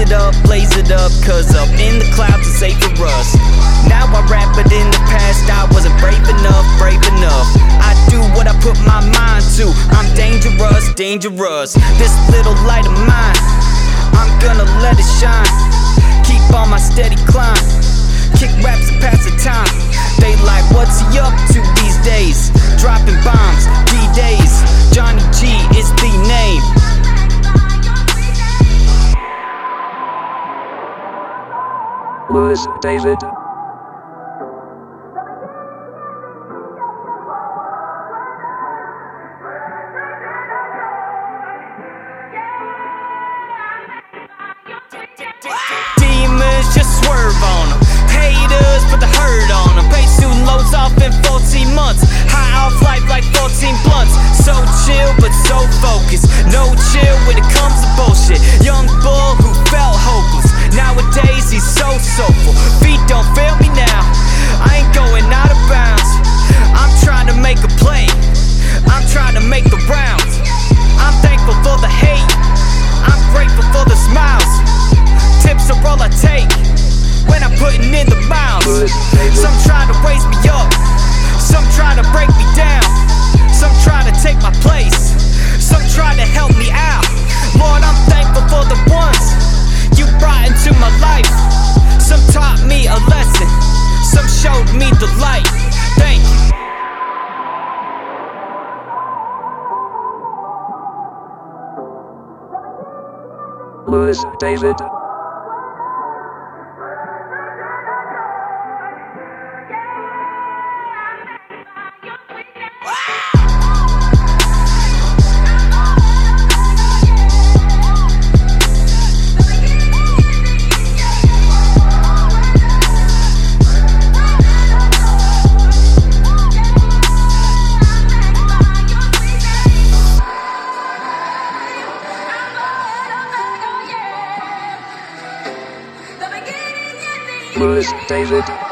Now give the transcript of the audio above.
it up, blaze it up, cause up in the clouds it's safe for us. Now I rap, but in the past I wasn't brave enough, brave enough. I do what I put my mind to. I'm dangerous, dangerous. This little light of mine, I'm gonna let it shine. Keep on my steady climb. Kick raps and pass the time. They like, what's he up Lewis David. Demons just swerve on them. Haters put the hurt on them. Pay student loans take when I'm putting in the miles. Some try to raise me up, some try to break me down, some try to take my place, some try to help me out. Lord, I'm thankful for the ones you brought into my life. Some taught me a lesson, some showed me the light. Thank you. Lewis David. David.